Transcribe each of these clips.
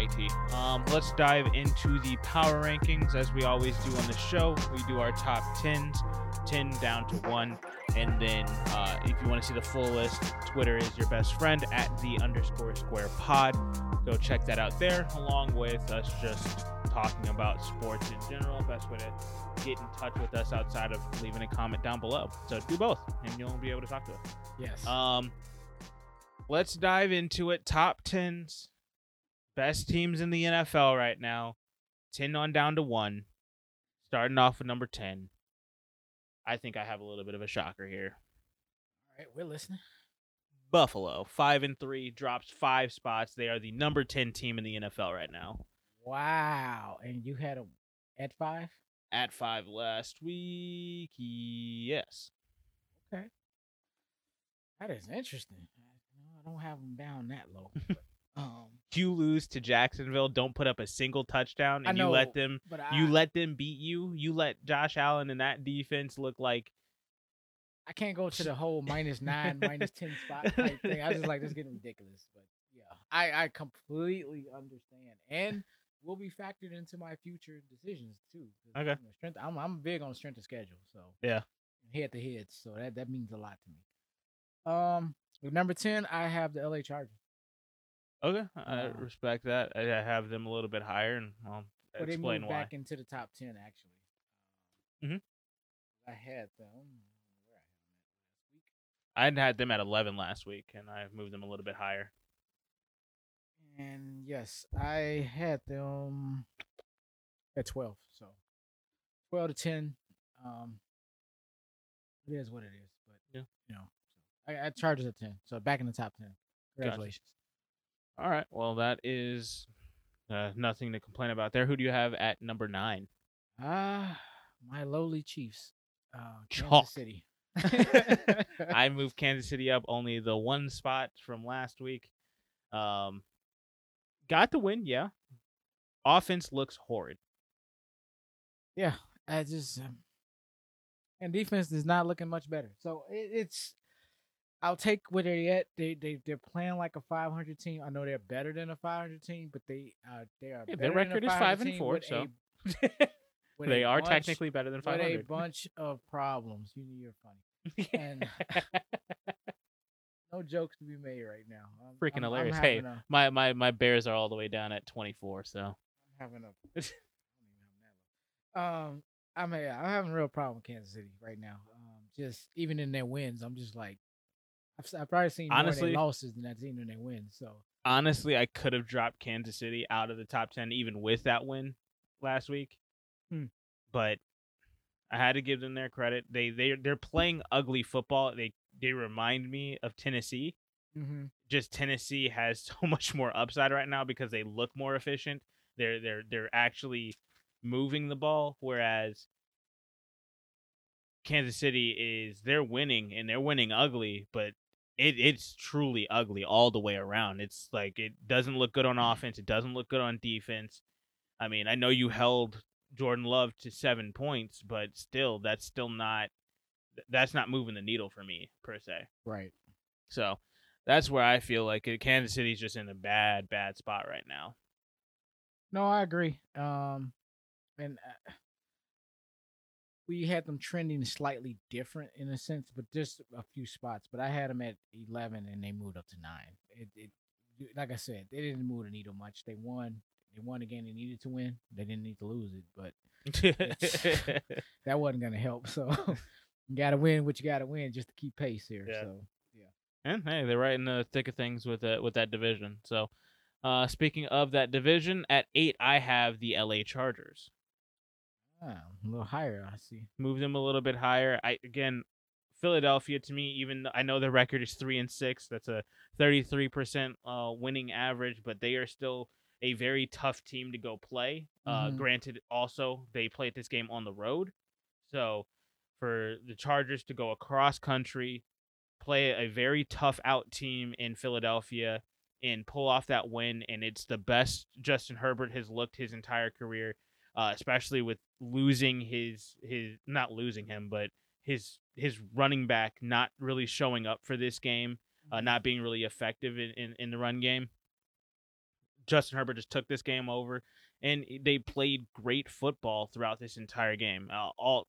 Alrighty. Um, let's dive into the power rankings as we always do on the show. We do our top tens, ten down to one, and then uh, if you want to see the full list, Twitter is your best friend at the underscore square pod. Go check that out there, along with us just talking about sports in general. Best way to get in touch with us outside of leaving a comment down below. So do both, and you'll be able to talk to us. Yes. Um, let's dive into it. Top tens, best teams in the NFL right now. Ten on down to one. Starting off with number ten. I think I have a little bit of a shocker here. All right, we're listening. Buffalo, five and three, drops five spots. They are the number ten team in the NFL right now. Wow. And you had them at five? At five last week, yes. Okay. That is interesting. I don't have them down that low. Um, You lose to Jacksonville. Don't put up a single touchdown, and you let them I, You let them beat you. You let Josh Allen and that defense look like I can't go to the whole minus nine, minus ten spot type thing. I just like this getting ridiculous. But yeah, I I completely understand, and will be factored into my future decisions too. Okay. you know, strength. I'm I'm big on strength of schedule, so Yeah. head to head. So that that means a lot to me. Um, with number ten, I have the LA Chargers. Okay. I Uh, respect that. I have them a little bit higher, and I'll But they explain moved why. back into the top ten actually. Mhm. I had them. I had them at last week. I had had them at 11 last week, and I've moved them a little bit higher. And yes, I had them at 12. So 12 to 10. Um, it is what it is. But, Yeah. you know, so I, I Chargers at 10. So back in the top 10. Congratulations. All right. Well, that is uh, nothing to complain about there. Who do you have at number nine? Ah, my lowly Chiefs. Uh, Chalk. Kansas City. I moved Kansas City up only the one spot from last week. Um, got the win, yeah. Offense looks horrid. yeah, I just um, and defense is not looking much better. So it, it's I'll take where they're at. They they they're playing like a 500 team. I know they're better than a 500 team, but they uh they are. Yeah, their record is five and four, so a- they are bunch- technically better than 500. with a bunch of problems. You knew you're funny. and- No jokes to be made right now. I'm, Freaking I'm- I'm hilarious. Hey, a- my my my Bears are all the way down at 24. So I'm having a. I don't even have. Um, I'm a, I'm having a real problem with Kansas City right now. Um, just even in their wins, I'm just like, I've, I've probably seen more Honestly- their losses than I've seen in their wins. So honestly, I could have dropped Kansas City out of the top 10 even with that win last week. Hmm. But I had to give them their credit. They they they're playing ugly football. They they remind me of Tennessee. mm-hmm. Just Tennessee has so much more upside right now because they look more efficient. They're they're they're actually moving the ball whereas Kansas City is they're winning and they're winning ugly, but it it's truly ugly all the way around. It's like it doesn't look good on offense, it doesn't look good on defense. I mean, I know you held Jordan Love to 7 points, but still that's still not that's not moving the needle for me per se. right. So, that's where I feel like Kansas City's just in a bad bad spot right now. No, I agree. Um, and uh, we had them trending slightly different in a sense, but just a few spots. But I had them at 11, and they moved up to nine. It, it like I said, they didn't move the needle much. They won. They won the game they needed to win. They didn't need to lose it, but that wasn't gonna help. So you gotta win what you gotta win just to keep pace here. Yeah. So And hey, they're right in the thick of things with that with that division. So, uh, speaking of that division, at eight I have the L.A. Chargers. Ah, a little higher, I see. Move them a little bit higher. I again, Philadelphia to me, even though I know their record is three and six. That's a thirty-three percent uh, winning average, but they are still a very tough team to go play. Uh, Mhm. granted, also they played this game on the road, so for the Chargers to go across country, play a very tough out team in Philadelphia, and pull off that win, and it's the best Justin Herbert has looked his entire career, uh, especially with losing his his not losing him, but his his running back not really showing up for this game, uh, not being really effective in, in, in the run game. Justin Herbert just took this game over, and they played great football throughout this entire game. Uh, all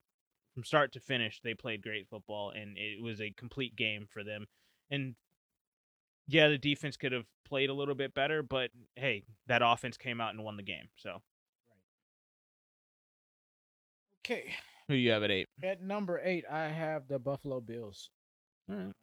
from start to finish, they played great football, and it was a complete game for them. And yeah, the defense could have played a little bit better, but hey, that offense came out and won the game. So Okay. who you have at eight? At number eight, I have the Buffalo Bills. Right. Um,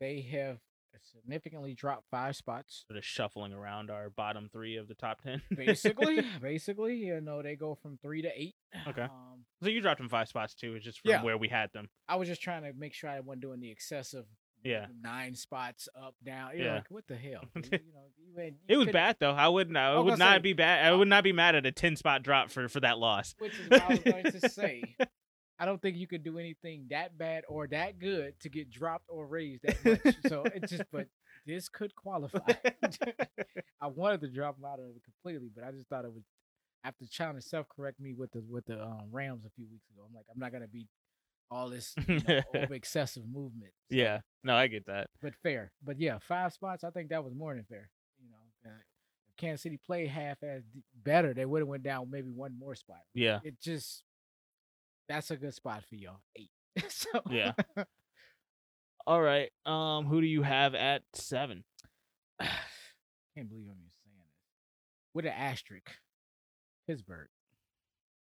they have significantly dropped five spots. Sort of shuffling around our bottom three of the top ten. Basically, basically, you know, they go from three to eight. Okay. Um, so you dropped them five spots too. It's just from Yeah. where we had them. I was just trying to make sure I wasn't doing the excessive. Yeah. Nine spots up, down. You're Yeah. like, what the hell? you, you know, you ain't- It was couldn't- bad though. I wouldn't. I I would not say- be bad. I would not be mad at a ten spot drop for for that loss. Which is what I was going to say. I don't think you could do anything that bad or that good to get dropped or raised that much. So it just, but this could qualify. I wanted to drop them out of it completely, but I just thought it was after trying to self correct me with the with the um, Rams a few weeks ago. I'm like, I'm not gonna be all this you know, excessive movement. So, Yeah. No, I get that. but fair. But yeah, five spots. I think that was more than fair. You know, if Kansas City played half as better, they would have went down maybe one more spot. Yeah. It just that's a good spot for y'all. Eight. so Yeah. All right. Um, who do you have at seven? can't believe I'm even saying this. With an asterisk, Pittsburgh.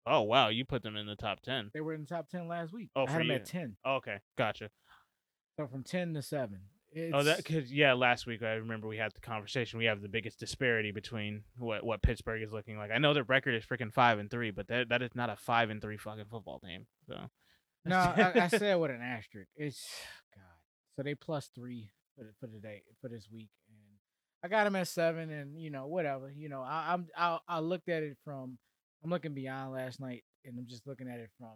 Oh wow, you put them in the top ten. They were in the top ten last week. Oh, I had them you. at ten. Oh, okay, gotcha. So from ten to seven. It's, Oh, that because yeah, last week I remember we had the conversation. We have the biggest disparity between what what Pittsburgh is looking like. I know their record is freaking five and three, but that that is not a five and three fucking football team. So no, I, I said with an asterisk. It's God. So they plus three for the, for the day for this week, and I got them at seven, and you know whatever. You know I, I'm I I looked at it from I'm looking beyond last night, and I'm just looking at it from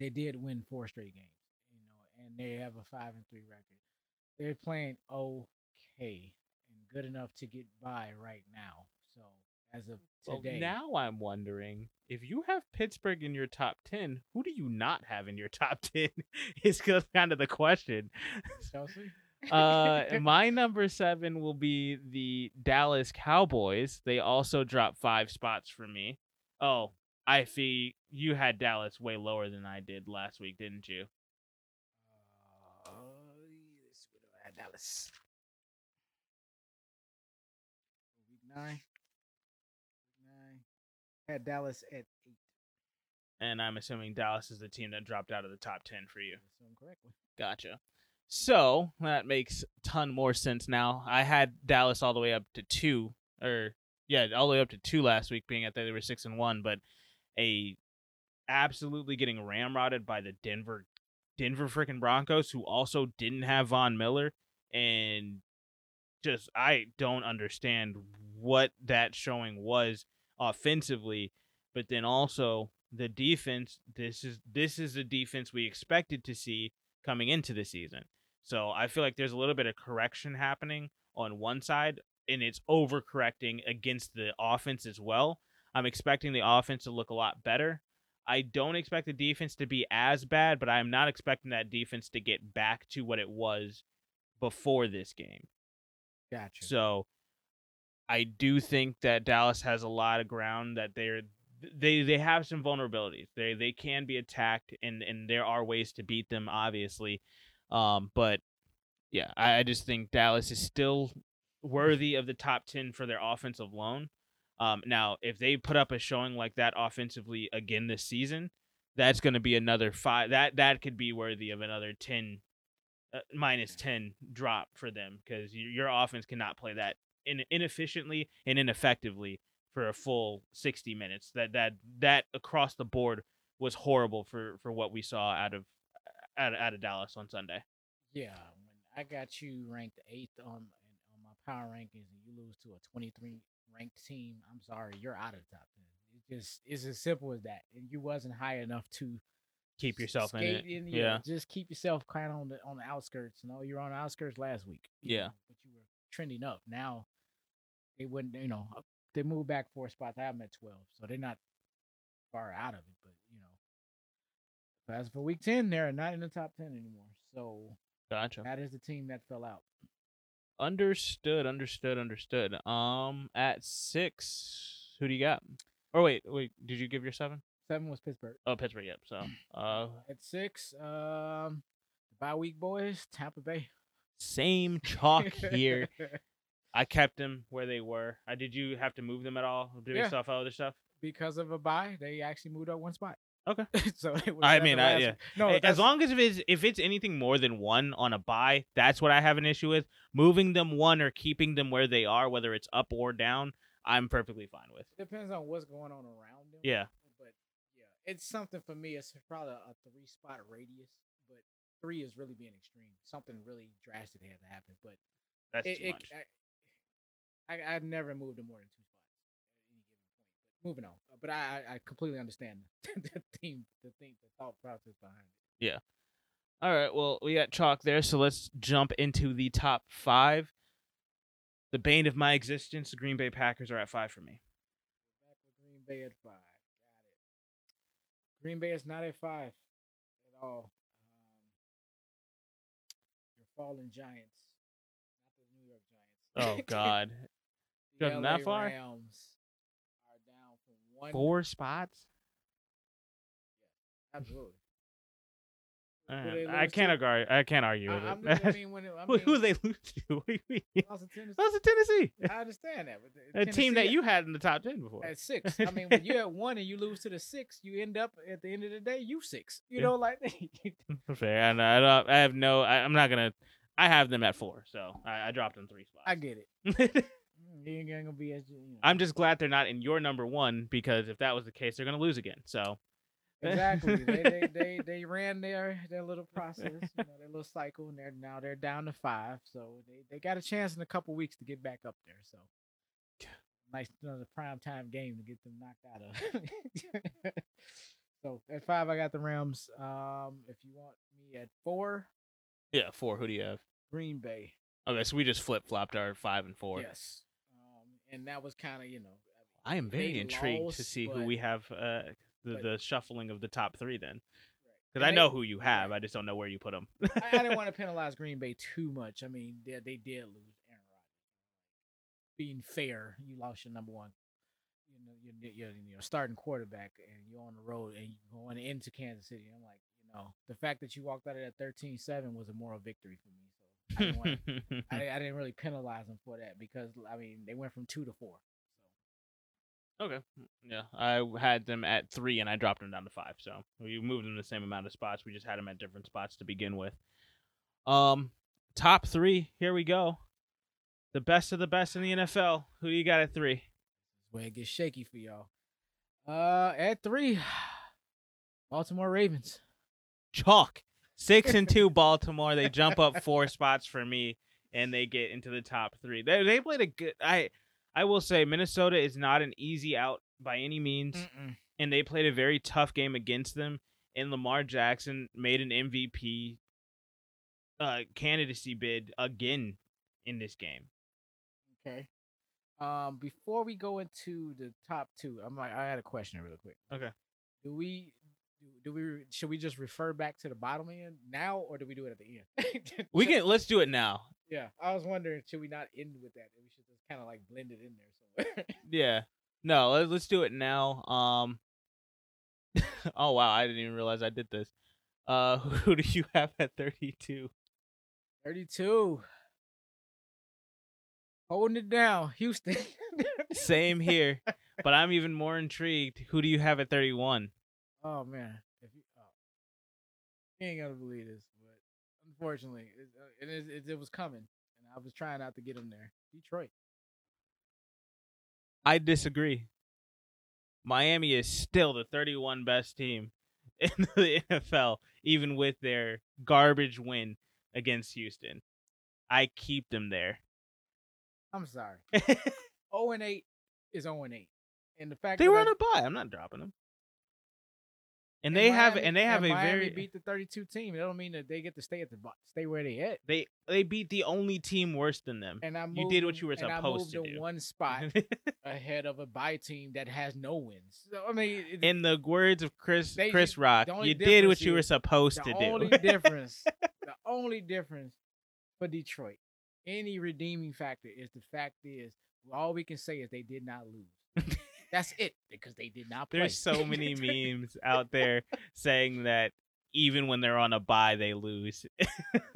they did win four straight games, you know, and they have a five and three record. They're playing okay and good enough to get by right now. So as of Well, today, now I'm wondering if you have Pittsburgh in your top ten, who do you not have in your top ten? is kind of the question. Chelsea. Uh, my number seven will be the Dallas Cowboys. They also dropped five spots for me. Oh, I see. You had Dallas way lower than I did last week, didn't you? Uh, let's see what do I had Dallas. Week nine. Nine. Had Dallas at eight. And I'm assuming Dallas is the team that dropped out of the top ten for you. Gotcha. So that makes ton more sense now. I had Dallas all the way up to two, or yeah, all the way up to two last week, being at that they were six and one, but a absolutely getting ramrodded by the Denver Denver freaking Broncos, who also didn't have Von Miller, and just I don't understand what that showing was offensively, but then also the defense. This is this is the defense we expected to see coming into the season. So I feel like there's a little bit of correction happening on one side, and it's overcorrecting against the offense as well. I'm expecting the offense to look a lot better. I don't expect the defense to be as bad, but I'm not expecting that defense to get back to what it was before this game. Gotcha. So I do think that Dallas has a lot of ground that they're they they have some vulnerabilities. They they can be attacked and and there are ways to beat them obviously. Um but yeah, I, I just think Dallas is still worthy of the top 10 for their offensive loan. Um now if they put up a showing like that offensively again this season, that's going to be another 5 that that could be worthy of another 10 uh, minus 10 drop for them because your offense cannot play that in, inefficiently and ineffectively for a full 60 minutes that that that across the board was horrible for for what we saw out of out, out of Dallas on Sunday. Yeah, when I got you ranked eighth on on my power rankings and you lose to a 23 ranked team, I'm sorry, you're out of the top 10. It just it's as simple as that. And you wasn't high enough to Keep yourself in it. yeah, yeah. just keep yourself kind of on the on the outskirts. You know, you were on the outskirts last week. Yeah. know, but you were trending up. Now they wouldn't, you know, they moved back four spots. I have them at 12, so they're not far out of it. As for week 10, they're not in the top 10 anymore. So Gotcha. that is the team that fell out. Understood, understood, understood. Um, at six, who do you got? Or wait, wait, did you give your seven? Seven was Pittsburgh. Oh, Pittsburgh. Yep. So, uh, At six, um, bye week boys, Tampa Bay. same chalk here. I kept them where they were. I did you have to move them at all? Did Yeah. stuff other stuff? because of a bye, they actually moved up one spot. Okay. so I mean, I- yeah. No, as long as if it's if it's anything more than one on a bye, that's what I have an issue with. Moving them one or keeping them where they are, whether it's up or down, I'm perfectly fine with. depends on what's going on around them. Yeah. But yeah, it's something for me. It's probably a three spot radius, but three is really being extreme. Something really drastic had to happen, but That's it, too it, much. I, I I'd never moved him more than two spots at any given point. But moving on, but I I, completely understand the theme, the thing, the thought process behind it. Yeah. All right, well, we got chalk there, so let's jump into the top five. The bane of my existence, the Green Bay Packers are at five for me. Back with Green Bay at five. Got it. Green Bay is not at five at all. Um, your fallen giants, not the New York Giants. Oh God, the that far. Rams. One. four spots. Absolutely. I can't to? argue. I can't argue I, with it. I mean, when it, I who, mean, who they lose to? What do you mean? lost to Tennessee. That's a Tennessee, I understand that, a team that you had in the top ten before. at six. I mean, when you're at one and you lose to the six, you end up at the end of the day you six. You Yeah. know, like Fair. And I don't. I have no. I, I'm not gonna. I have them at four, so I, I dropped them three spots. I get it. You ain't gonna be you know. I'm just glad they're not in your number one because if that was the case, they're gonna lose again. So exactly. they, they they they ran their their little process, you know, their little cycle, and they're now they're down to five. So they, they got a chance in a couple weeks to get back up there. So nice another prime time game to get them knocked out of. so at five, I got the Rams. Um, if you want me at four, yeah, four. Who do you have? Green Bay. Okay, so we just flip flopped our five and four. Yes. And that was kind of you know. I am very intrigued to lost, see who we have. Uh, the but- the shuffling of the top three then, because I know who you have. I just don't know where you put them. I, I didn't want to penalize Green Bay too much. I mean, they, they did lose Aaron Rodgers. Being fair, you lost your number one, you know, your, your, your starting quarterback, and you're on the road and you're going into Kansas City. I'm like, you know, the fact that you walked out of that 13-7 was a moral victory for me. So I didn't, wanna, I, I didn't really penalize them for that because I mean they went from two to four. Okay. Yeah, I had them at three and I dropped them down to five. So we moved them the same amount of spots. We just had them at different spots to begin with. Um, top three. Here we go. The best of the best in the NFL. Who do you got at three? Where it gets shaky for y'all. Uh, at three, Baltimore Ravens. Chalk. Six and two Baltimore. They jump up four spots for me and they get into the top three. They they played a good I I will say Minnesota is not an easy out by any means. Mm-mm. and they played a very tough game against them. And Lamar Jackson made an MVP uh, candidacy bid again in this game. Okay. Um, before we go into the top two, I'm like, I had a question real quick. Okay. Do we, do, we, should we just refer back to the bottom end now, or do we do it at the end? We can let's do it now. Yeah, I was wondering, should we not end with that? We should just kind of like blend it in there somewhere. Yeah. No, let's let's do it now. Um. oh wow, I didn't even realize I did this. Uh, who do you have at thirty-two? 32. Holding it down, Houston. Same here, but I'm even more intrigued. Who do you have at thirty-one? Oh man, if you, oh, you ain't gonna believe this, but unfortunately, it, uh, it, is- it, it was coming, and I was trying not to get him there. Detroit. I disagree. Miami is still the 31 best team in the NFL, even with their garbage win against Houston. I keep them there. I'm sorry. 0 and 8 is 0 and 8, and the fact they that were on a bye. I'm not dropping them. And they have Miami- and they have a Miami very beat the 32 team. It don't mean that they get to stay at the stay where they at. they they beat the only team worse than them. And I You did what you were and I supposed moved to do. one spot ahead of a bye team that has no wins. So I mean, it- In the words of Chris They Chris Rock, you did what you were supposed to do. the only difference, the only difference for Detroit any redeeming factor is the fact is all we can say is they did not lose. That's it because they did not play. There's so many memes out there saying that even when they're on a bye, they lose.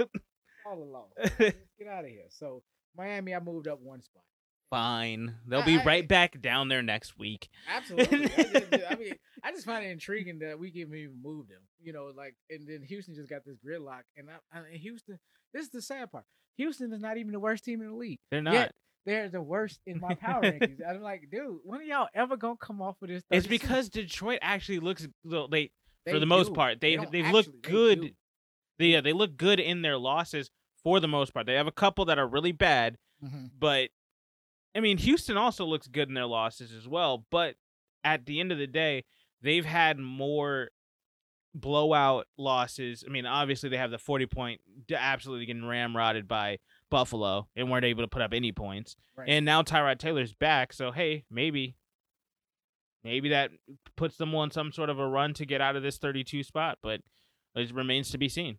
all along. Get out of here. So Miami, I moved up one spot. Fine, they'll I- be I- right back down there next week. Absolutely. I, just, I mean, I just find it intriguing that we can even move them. You know, like, and then Houston just got this gridlock, and I, I, and Houston. This is the sad part. Houston is not even the worst team in the league. They're not. Yet they're the worst in my power rankings. I'm like, dude, when are y'all ever gonna come off of this? It's because Detroit actually looks well, they for They the most do. part they actually, looked good. They, yeah, they look good in their losses for the most part. They have a couple that are really bad, Mhm. but I mean Houston also looks good in their losses as well. But at the end of the day, they've had more blowout losses. I mean, obviously they have the forty point, absolutely getting ramrodded by Buffalo and weren't able to put up any points. Right. And now Tyrod Taylor's back, so hey, maybe maybe that puts them on some sort of a run to get out of this 32 spot, but it remains to be seen.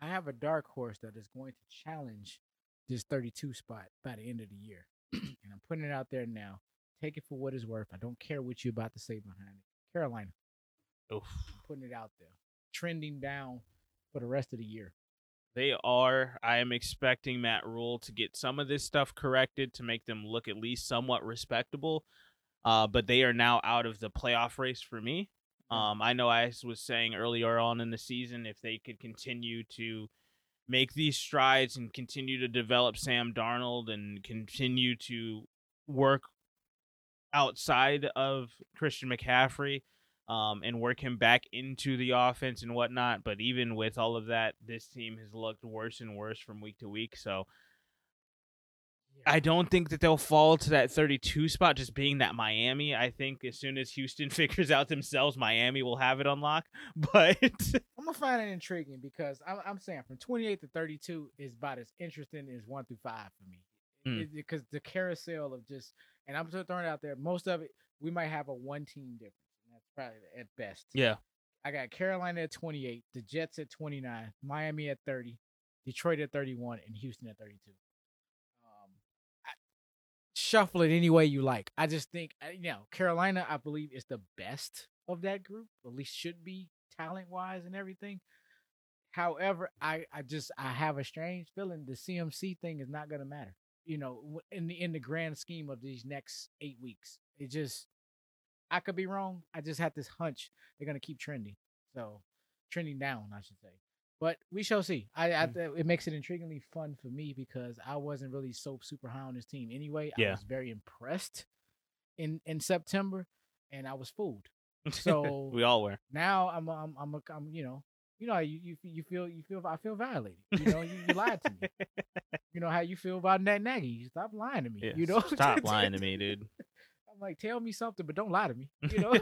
I have a dark horse that is going to challenge this 32 spot by the end of the year, and I'm putting it out there now. Take it for what it's worth. I don't care what you're about to say behind it. Carolina. Oof. I'm putting it out there. Trending down for the rest of the year. They are. I am expecting Matt Rhule to get some of this stuff corrected to make them look at least somewhat respectable. Uh, but they are now out of the playoff race for me. Um, I know I was saying earlier on in the season if they could continue to make these strides and continue to develop Sam Darnold and continue to work outside of Christian McCaffrey um, and work him back into the offense and whatnot. But even with all of that, this team has looked worse and worse from week to week. So I don't think that they'll fall to that 32 spot just being that Miami. I think as soon as Houston figures out themselves, Miami will have it unlocked. But I'm gonna find it intriguing because I'm, I'm saying from 28 to 32 is about as interesting as one through five for me. Mm. Because the carousel of just, and I'm just throwing it out there. Most of it, we might have a one team difference. Probably at best. yeah, I got Carolina at 28, the Jets at 29, Miami at 30, Detroit at 31, and Houston at 32. Um, I, shuffle it any way you like. I just think, uh, you know, Carolina, I believe, is the best of that group, at least should be talent wise and everything. However, I, I just I have a strange feeling the CMC thing is not going to matter. You know, in the in the grand scheme of these next eight weeks, it just I could be wrong. I just had this hunch they're gonna keep trending. So trending down, I should say. But we shall see. I, I Mm. it makes it intriguingly fun for me because I wasn't really so super high on this team anyway. Yeah. I was very impressed in in September, and I was fooled. So we all were. now I'm I'm I'm, a, I'm you know you know you you you feel you feel I feel violated. You know you, you lied to me. You know how you feel about Matt Nagy. Stop lying to me. Yeah, you know stop lying to me, dude. I'm like, tell me something, but don't lie to me. You know,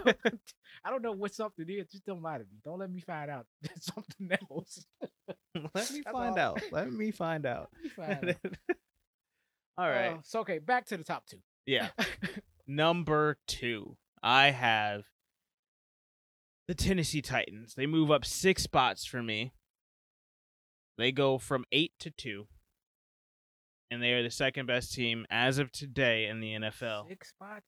I don't know what something is. Just don't lie to me. Don't let me find out something else. Let me find out. Let me find out. Let me find out. all right. Uh, so okay, back to the top two. Yeah. Number two, I have the Tennessee Titans. They move up six spots for me. They go from eight to two. And they are the second best team as of today in the NFL. Six spots.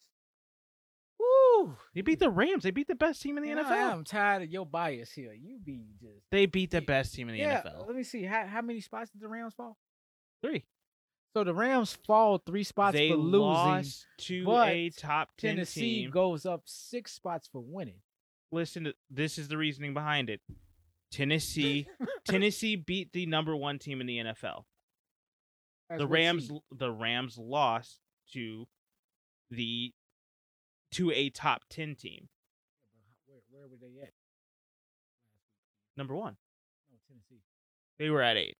Woo! They beat the Rams. They beat the best team in the Man, NFL. I am tired of your bias here. You be just They beat the best team in the yeah. NFL. Let me see. How how many spots did the Rams fall? Three. So the Rams fall three spots they for losing. lost to but a top 10 Tennessee team. goes up six spots for winning. Listen, to, this is the reasoning behind it. Tennessee Tennessee beat the number 1 team in the NFL. The Rams the Rams lost to the to a top 10 team. Where, where were they at? Number 1. No, Tennessee. They were at 8.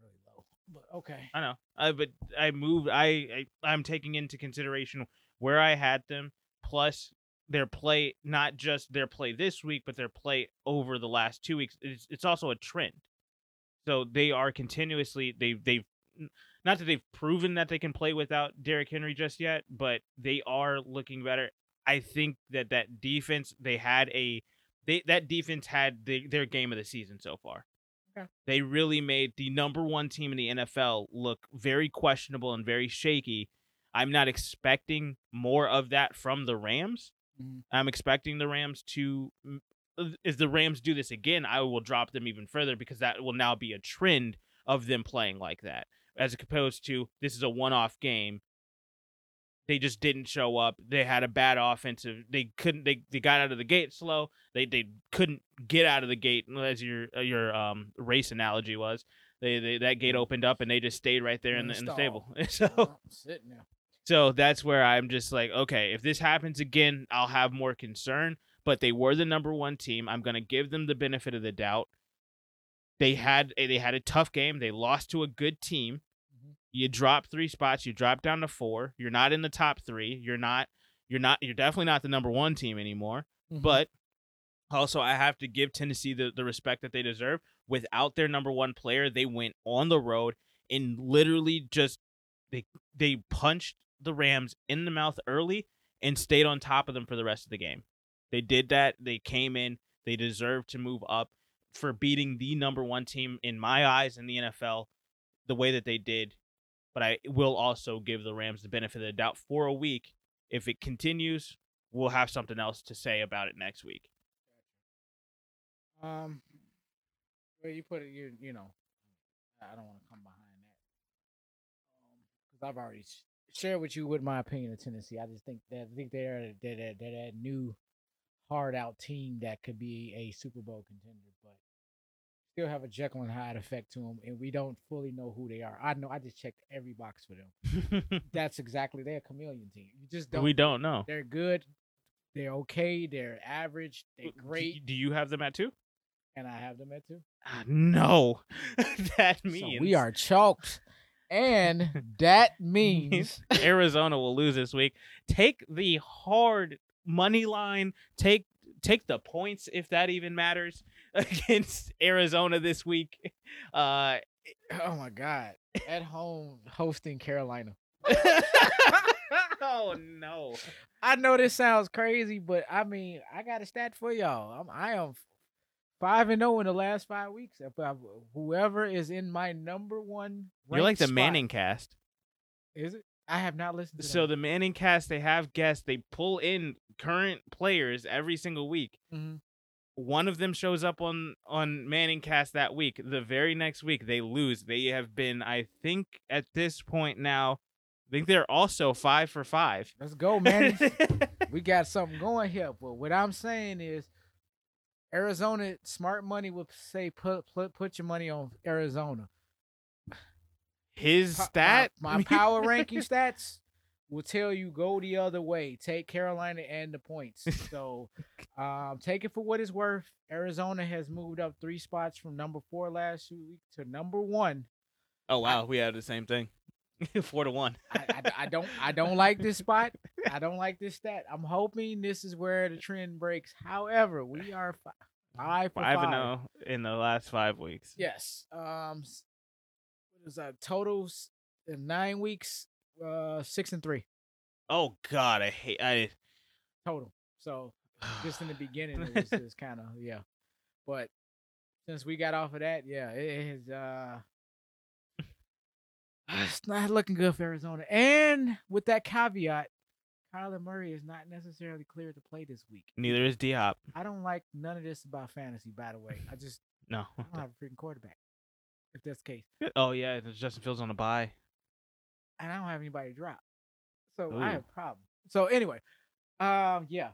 Really low. But okay. I know. Uh, but I moved I, I I'm taking into consideration where I had them plus their play not just their play this week but their play over the last 2 weeks. It's it's also a trend. So they are continuously they they've not that they've proven that they can play without Derrick Henry just yet, but they are looking better. I think that that defense they had a they that defense had the, their game of the season so far. Okay. They really made the number one team in the NFL look very questionable and very shaky. I'm not expecting more of that from the Rams. Mhm. I'm expecting the Rams to. If the Rams do this again, I will drop them even further because that will now be a trend of them playing like that, as opposed to this is a one-off game. They just didn't show up. They had a bad offensive. They couldn't. They, they got out of the gate slow. They they couldn't get out of the gate as your uh, your um race analogy was. They, they that gate opened up and they just stayed right there in the, in the stable. So sitting there. so that's where I'm just like, okay, if this happens again, I'll have more concern. But they were the number one team. I'm gonna give them the benefit of the doubt. They had they had a tough game. They lost to a good team. Mhm. You drop three spots. You drop down to four. You're not in the top three. You're not. You're not. You're definitely not the number one team anymore. Mhm. But also, I have to give Tennessee the, the respect that they deserve. Without their number one player, they went on the road and literally just they they punched the Rams in the mouth early and stayed on top of them for the rest of the game. They did that. They came in. They deserve to move up for beating the number one team in my eyes in the NFL the way that they did. But I will also give the Rams the benefit of the doubt for a week. If it continues, we'll have something else to say about it next week. Um, well, you put it, you you know, I don't want to come behind that because I've already shared with you what my opinion of Tennessee. I just think that I think they're they're they're, they're that new hard out team that could be a Super Bowl contender, but still have a Jekyll and Hyde effect to them, and we don't fully know who they are. I know I just checked every box for them. That's exactly they're a chameleon team. You just don't. we don't know. They're good. They're okay. They're average. They're great, Do you have them at two? and I have them at two. Ah, no. that So means we are chalked. And that means Arizona will lose this week. Take the hard money line. Take take the points if that even matters against Arizona this week. Uh oh my god. At home hosting Carolina. oh no. I know this sounds crazy, but I mean, I got a stat for y'all. I'm I am five and zero in the last five weeks. Whoever is in my number one, You're like the spot- ManningCast. Is it? I have not listened to So them. the ManningCast, they have guests. They pull in current players every single week. Mhm. One of them shows up on on ManningCast that week. The very next week, they lose. They have been, I think, at this point now, I think they're also five for five. Let's go, man. we got something going here. But what I'm saying is, Arizona smart money would say put put put your money on Arizona. His Po- stat, my, my power ranking stats will tell you go the other way. Take Carolina and the points. So um, take it for what it's worth. Arizona has moved up three spots from number four last week to number one. Oh wow, we have the same thing. Four to one. I, I, I don't I don't like this spot. I don't like this stat. I'm hoping this is where the trend breaks. However, we are fi- five for Five five. and zero in the last five weeks. Yes. Um. S- What is that? Totals in nine weeks. Uh, six and three Oh God, I hate. I total. So just in the beginning, it was just kind of yeah. But since we got off of that, yeah, it is. Uh, it's not looking good for Arizona. And with that caveat, Kyler Murray is not necessarily cleared to play this week. Neither is D-Hop. I don't like none of this about fantasy. By the way, I just No. I don't have a freaking quarterback. If that's the case, Oh yeah, there's Justin Fields on a bye. and I don't have anybody to drop, so Ooh. I have a problem. So anyway, um, yeah,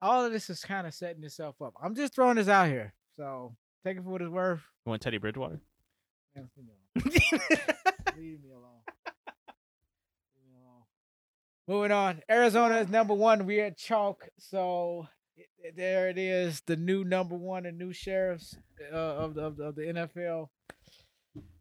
all of this is kind of setting itself up. I'm just throwing this out here, so take it for what it's worth. You want Teddy Bridgewater? Leave me alone. Leave me alone. Leave me alone. Moving on. Arizona is number one. We at chalk. So there it is. The new number one, the new sheriffs uh, of, the, of, the, of the NFL.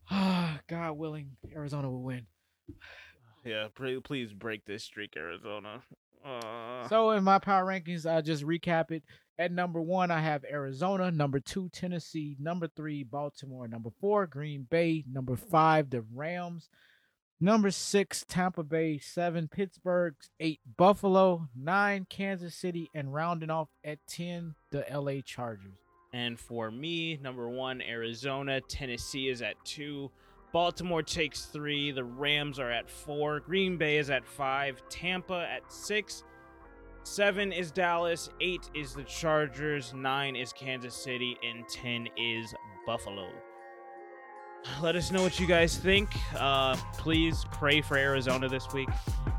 God willing, Arizona will win. yeah, please break this streak, Arizona. Uh, So in my power rankings, I'll just recap it. At number one, I have Arizona. Number two, Tennessee. Number three, Baltimore. Number four, Green Bay. Number five, the Rams. Number six, Tampa Bay. Seven, Pittsburgh. Eight, Buffalo. Nine, Kansas City. And rounding off at 10, the LA Chargers. And for me, number one, Arizona. Tennessee is at two. Baltimore takes three. The Rams are at four. Green Bay is at five. Tampa at six. Seven is Dallas. Eight is the Chargers. Nine is Kansas City. And 10 is Buffalo. Let us know what you guys think. Uh, please pray for Arizona this week.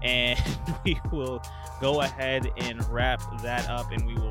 And we will go ahead and wrap that up. And we will